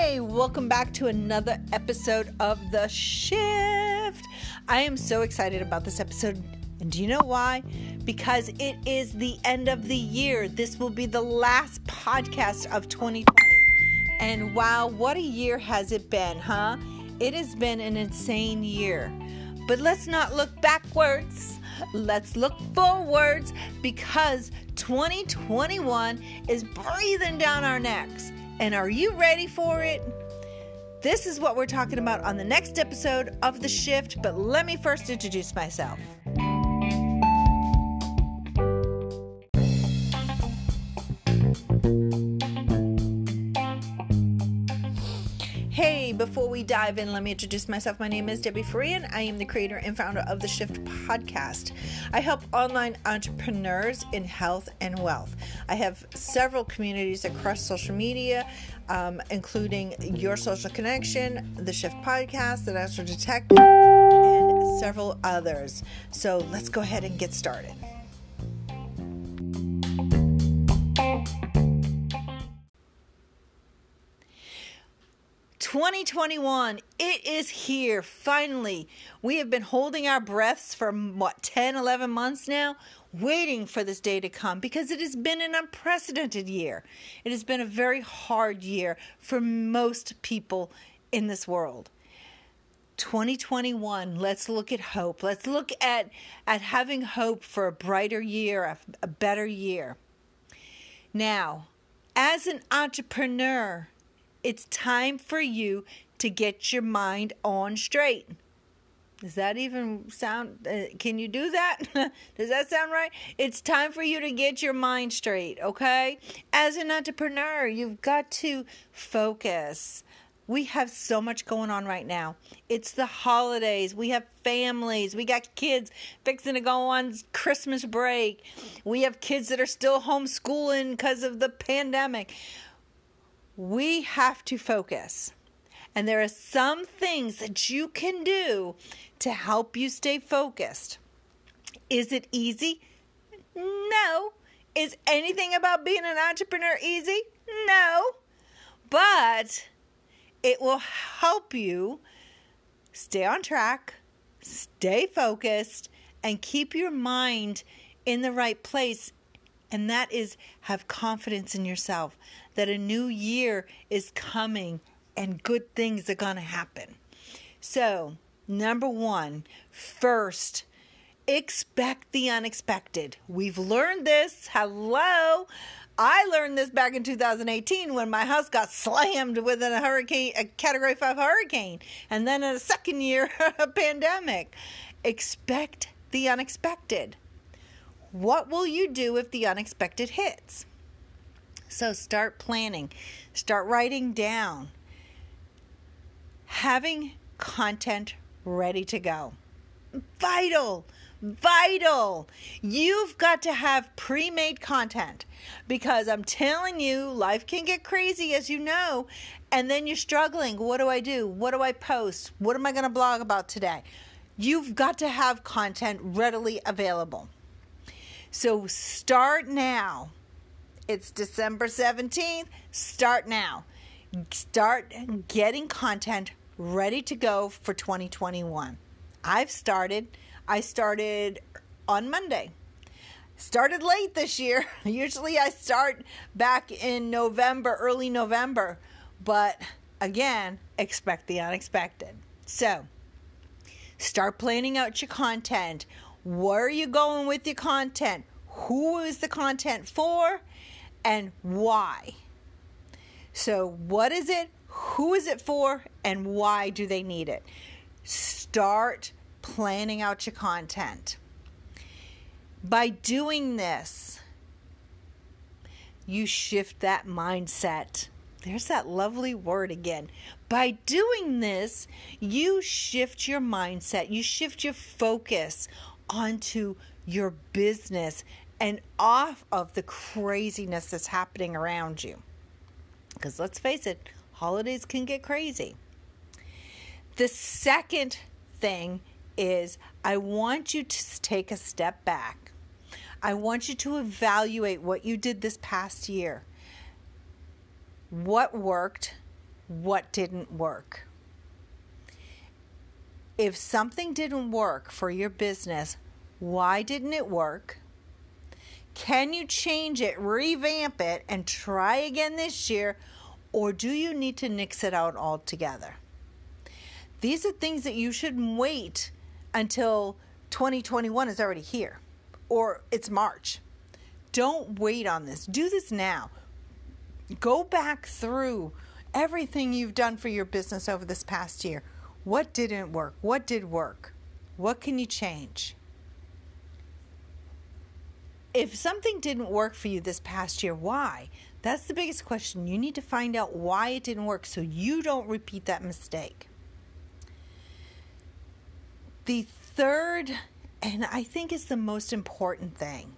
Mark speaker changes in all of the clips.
Speaker 1: Hey, welcome back to another episode of The Shift. I am so excited about this episode. And do you know why? Because it is the end of the year. This will be the last podcast of 2020. And wow, what a year has it been, huh? It has been an insane year. But let's not look backwards. Let's look forwards because 2021 is breathing down our necks. And are you ready for it? This is what we're talking about on the next episode of The Shift, but let me first introduce myself. Dive in, let me introduce myself. My name is Debbie Forand. I am the creator and founder of the Shift podcast. I help online entrepreneurs in health and wealth. I have several communities across social media, um, including Your Social Connection, the Shift podcast, the Natural Detective, and several others. So let's go ahead and get started. 2021, it is here finally. We have been holding our breaths for what 10, 11 months now, waiting for this day to come because it has been an unprecedented year. It has been a very hard year for most people in this world. 2021 let's look at hope let's look at at having hope for a brighter year a, a better year now as an entrepreneur it's time for you to get your mind on straight. Does that even sound? Uh, can you do that? Does that sound right? It's time for you to get your mind straight, okay? As an entrepreneur, you've got to focus. We have so much going on right now. It's the holidays. We have families. We got kids fixing to go on Christmas break. We have kids that are still homeschooling because of the pandemic we have to focus. And there are some things that you can do to help you stay focused. Is it easy? No. Is anything about being an entrepreneur easy? No. But it will help you stay on track, stay focused, and keep your mind in the right place. And that is have confidence in yourself that a new year is coming and good things are going to happen. So, number one, first, expect the unexpected. We've learned this. Hello. I learned this back in 2018 when my house got slammed with a hurricane, a category 5 hurricane, and then a second year, a pandemic. Expect the unexpected. What will you do if the unexpected hits? So start planning, start writing down, having content ready to go. Vital, vital. You've got to have pre made content because I'm telling you, life can get crazy, as you know, and then you're struggling. What do I do? What do I post? What am I going to blog about today? You've got to have content readily available. So start now it's December 17th. Start now. Start getting content ready to go for 2021. I've started. I started on Monday. Started late this year. Usually I start back in November, early November. But again, expect the unexpected. So, start planning out your content. Where are you going with your content? Who is the content for? And why. So, what is it? Who is it for? And why do they need it? Start planning out your content. By doing this, you shift that mindset. There's that lovely word again. By doing this, you shift your mindset, you shift your focus onto your business and off of the craziness that's happening around you. Because let's face it, holidays can get crazy. The second thing is I want you to take a step back. I want you to evaluate what you did this past year. What worked what didn't work. If something didn't work for your business, why didn't it work? Can you change it, revamp it, and try again this year? Or do you need to nix it out altogether? These are things that you shouldn't wait until 2021 is already here or it's March. Don't wait on this. Do this now. Go back through everything you've done for your business over this past year. What didn't work? What did work? What can you change? If something didn't work for you this past year, why? That's the biggest question. You need to find out why it didn't work so you don't repeat that mistake. The third, and I think is the most important thing,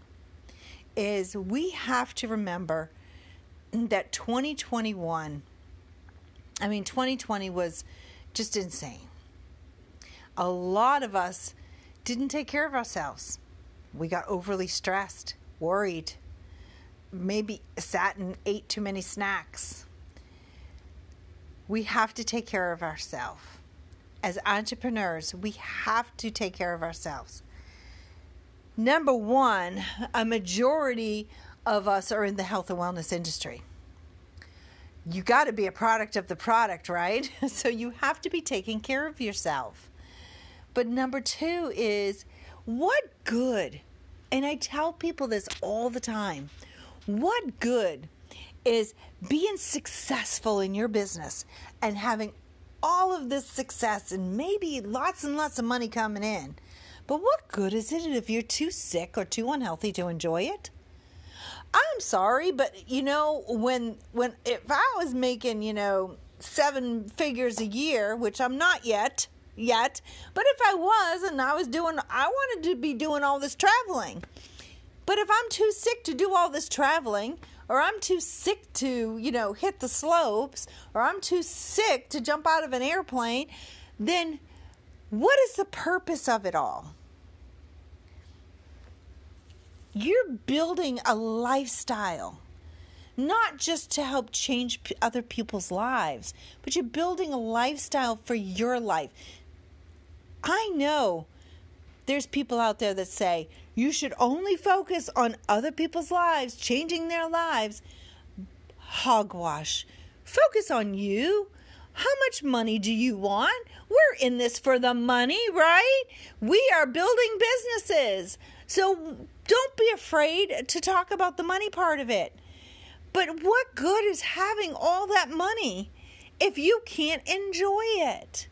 Speaker 1: is we have to remember that 2021, I mean, 2020 was just insane. A lot of us didn't take care of ourselves. We got overly stressed, worried, maybe sat and ate too many snacks. We have to take care of ourselves. As entrepreneurs, we have to take care of ourselves. Number one, a majority of us are in the health and wellness industry. You got to be a product of the product, right? So you have to be taking care of yourself. But number two is what good, and I tell people this all the time what good is being successful in your business and having all of this success and maybe lots and lots of money coming in? But what good is it if you're too sick or too unhealthy to enjoy it? I'm sorry, but you know, when when if I was making, you know, seven figures a year, which I'm not yet, yet, but if I was and I was doing I wanted to be doing all this traveling. But if I'm too sick to do all this traveling, or I'm too sick to, you know, hit the slopes, or I'm too sick to jump out of an airplane, then what is the purpose of it all? You're building a lifestyle, not just to help change other people's lives, but you're building a lifestyle for your life. I know there's people out there that say you should only focus on other people's lives, changing their lives. Hogwash. Focus on you. How much money do you want? We're in this for the money, right? We are building businesses. So don't be afraid to talk about the money part of it. But what good is having all that money if you can't enjoy it?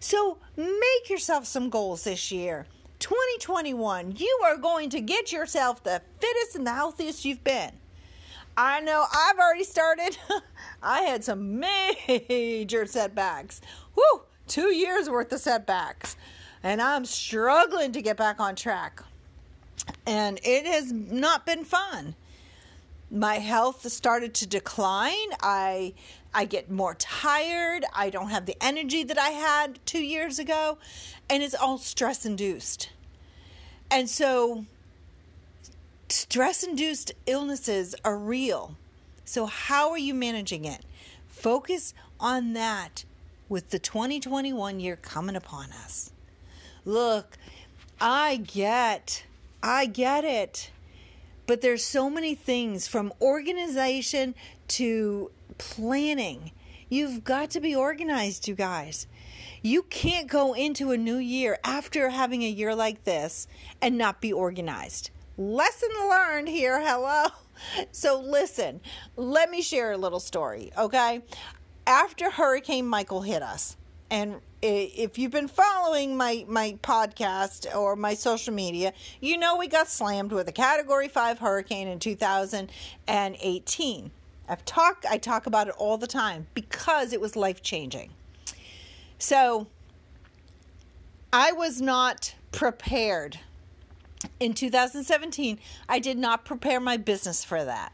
Speaker 1: So make yourself some goals this year. 2021, you are going to get yourself the fittest and the healthiest you've been. I know I've already started. I had some major setbacks. Whoo, two years worth of setbacks. And I'm struggling to get back on track and it has not been fun. My health started to decline. I I get more tired. I don't have the energy that I had 2 years ago, and it's all stress induced. And so stress induced illnesses are real. So how are you managing it? Focus on that with the 2021 year coming upon us. Look, I get I get it. But there's so many things from organization to planning. You've got to be organized, you guys. You can't go into a new year after having a year like this and not be organized. Lesson learned here. Hello. So, listen, let me share a little story, okay? After Hurricane Michael hit us, and if you've been following my my podcast or my social media, you know we got slammed with a Category Five hurricane in 2018. I've talked I talk about it all the time because it was life changing. So I was not prepared. In 2017, I did not prepare my business for that.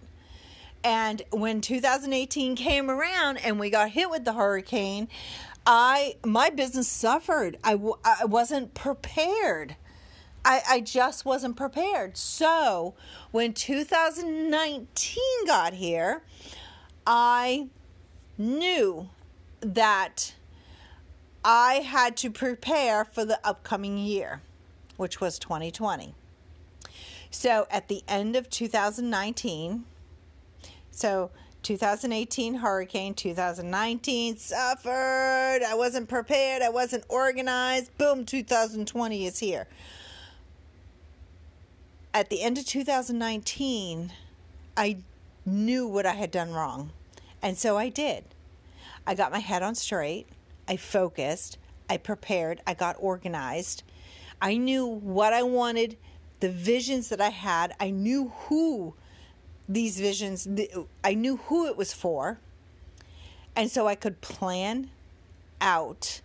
Speaker 1: And when 2018 came around and we got hit with the hurricane, I my business suffered. I w- I wasn't prepared. I, I just wasn't prepared. So when 2019 got here, I knew that I had to prepare for the upcoming year, which was 2020. So at the end of 2019, so 2018 hurricane, 2019 suffered. I wasn't prepared, I wasn't organized. Boom, 2020 is here. At the end of 2019, I knew what I had done wrong. And so I did. I got my head on straight. I focused. I prepared. I got organized. I knew what I wanted, the visions that I had. I knew who these visions, I knew who it was for. And so I could plan out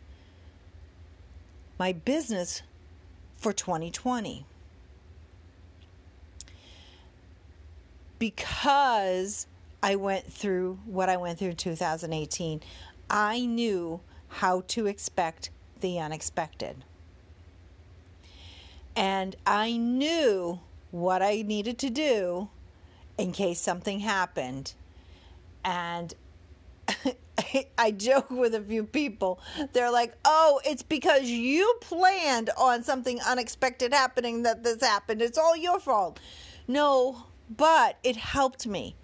Speaker 1: my business for 2020. Because I went through what I went through in 2018, I knew how to expect the unexpected. And I knew what I needed to do in case something happened. And I joke with a few people. They're like, oh, it's because you planned on something unexpected happening that this happened. It's all your fault. No, but it helped me.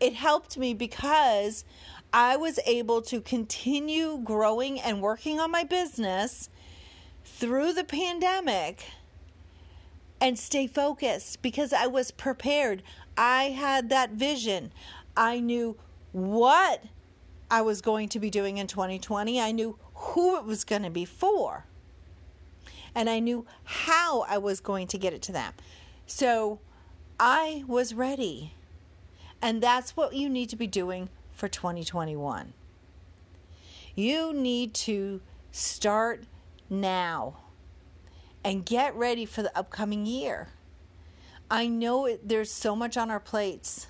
Speaker 1: It helped me because I was able to continue growing and working on my business through the pandemic and stay focused because I was prepared. I had that vision. I knew what I was going to be doing in 2020. I knew who it was going to be for. And I knew how I was going to get it to them. So I was ready. And that's what you need to be doing for 2021. You need to start now and get ready for the upcoming year. I know it, there's so much on our plates.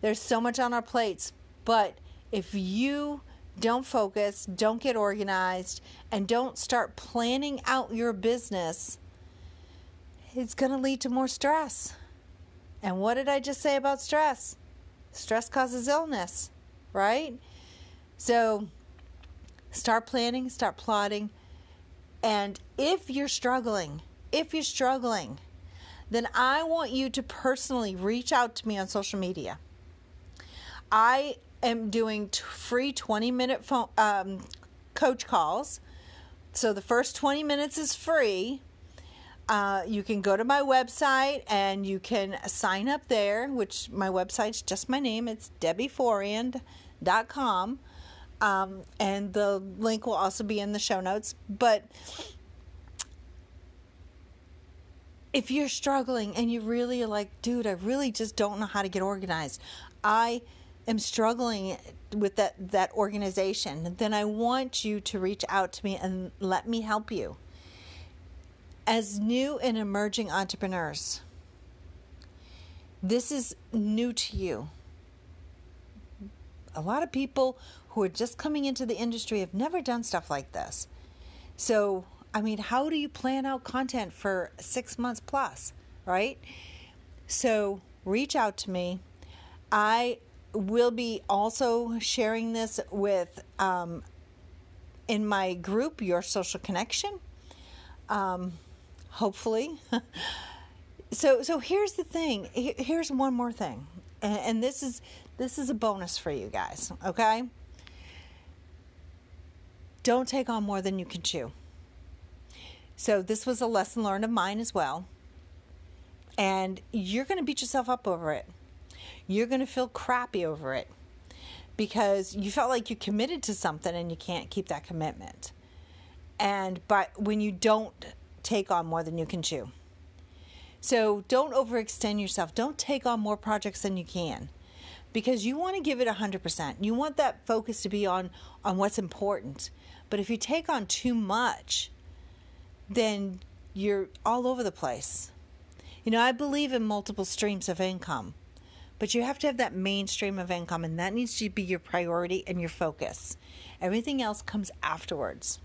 Speaker 1: There's so much on our plates, but if you don't focus, don't get organized, and don't start planning out your business, it's going to lead to more stress. And what did I just say about stress? Stress causes illness, right? So start planning, start plotting. And if you're struggling, if you're struggling, then I want you to personally reach out to me on social media. I am doing t- free 20 minute phone um, coach calls. So the first 20 minutes is free. Uh, you can go to my website and you can sign up there, which my website's just my name. It's debbieforand.com. Um, and the link will also be in the show notes. But if you're struggling and you really like, dude, I really just don't know how to get organized. I am struggling with that that organization. Then I want you to reach out to me and let me help you. As new and emerging entrepreneurs, this is new to you. A lot of people who are just coming into the industry have never done stuff like this. So I mean, how do you plan out content for six months plus, right? So reach out to me. I will be also sharing this with um, in my group, Your Social Connection. Um, hopefully. so so here's the thing. Here's one more thing, and, and this is this is a bonus for you guys. Okay. Don't take on more than you can chew. So this was a lesson learned of mine as well. And you're going to beat yourself up over it. You're going to feel crappy over it because you felt like you committed to something and you can't keep that commitment. And but when you don't take on more than you can chew. So don't overextend yourself. Don't take on more projects than you can because you want to give it 100%. You want that focus to be on on what's important. But if you take on too much, then you're all over the place. You know, I believe in multiple streams of income, but you have to have that main stream of income, and that needs to be your priority and your focus. Everything else comes afterwards.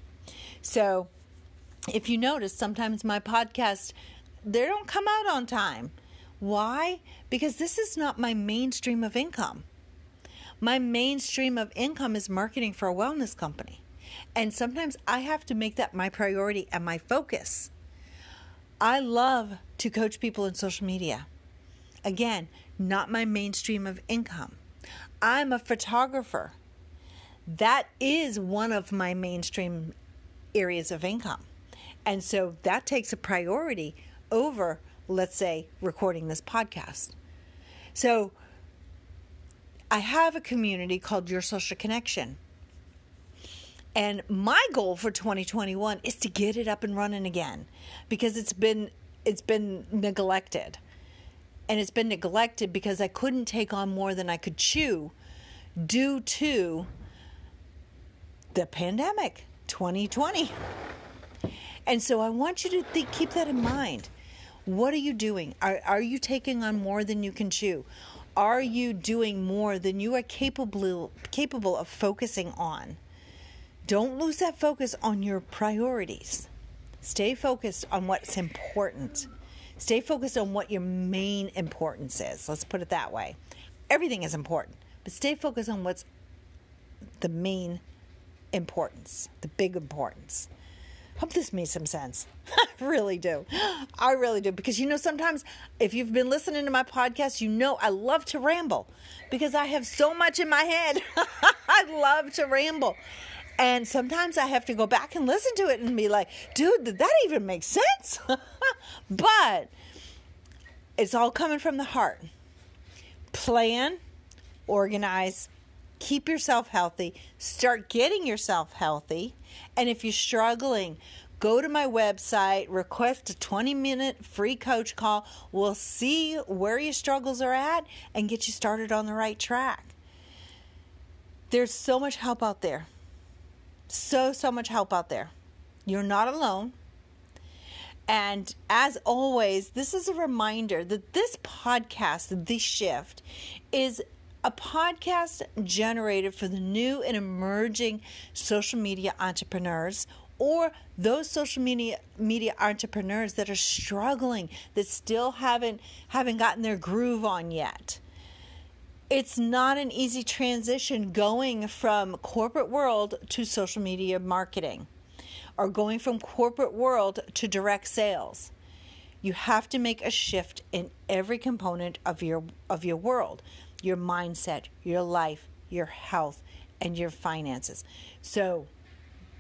Speaker 1: So, if you notice, sometimes my podcast they don't come out on time. Why? Because this is not my mainstream of income. My mainstream of income is marketing for a wellness company. And sometimes I have to make that my priority and my focus. I love to coach people in social media. Again, not my mainstream of income. I'm a photographer. That is one of my mainstream areas of income. And so that takes a priority over, let's say, recording this podcast. So I have a community called Your Social Connection. And my goal for 2021 is to get it up and running again because it's been it's been neglected. And it's been neglected because I couldn't take on more than I could chew due to the pandemic 2020. And so I want you to think, keep that in mind. What are you doing? Are, are you taking on more than you can chew? Are you doing more than you are capable capable of focusing on? Don't lose that focus on your priorities. Stay focused on what's important. Stay focused on what your main importance is. Let's put it that way. Everything is important, but stay focused on what's the main importance, the big importance. Hope this made some sense. I really do. I really do. Because you know, sometimes if you've been listening to my podcast, you know I love to ramble because I have so much in my head. I love to ramble. And sometimes I have to go back and listen to it and be like, dude, did that even make sense? but it's all coming from the heart. Plan, organize, keep yourself healthy, start getting yourself healthy. And if you're struggling, go to my website, request a 20 minute free coach call. We'll see where your struggles are at and get you started on the right track. There's so much help out there so, so much help out there. You're not alone. And as always, this is a reminder that this podcast, The Shift, is a podcast generated for the new and emerging social media entrepreneurs or those social media media entrepreneurs that are struggling that still haven't haven't gotten their groove on yet. It's not an easy transition going from corporate world to social media marketing or going from corporate world to direct sales. You have to make a shift in every component of your of your world your mindset your life your health and your finances so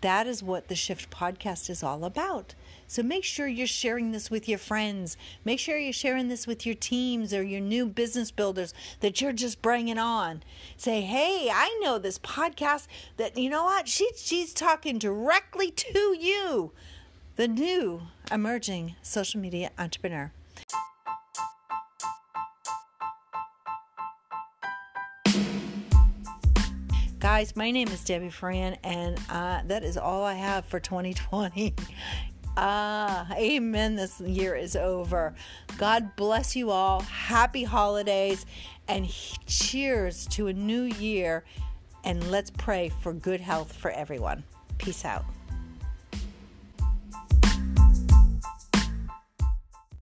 Speaker 1: that is what the shift podcast is all about so make sure you're sharing this with your friends. Make sure you're sharing this with your teams or your new business builders that you're just bringing on. Say, hey, I know this podcast that, you know what? She, she's talking directly to you, the new emerging social media entrepreneur. Guys, my name is Debbie Forand, and uh, that is all I have for 2020. Ah, amen. This year is over. God bless you all. Happy holidays and cheers to a new year. And let's pray for good health for everyone. Peace out.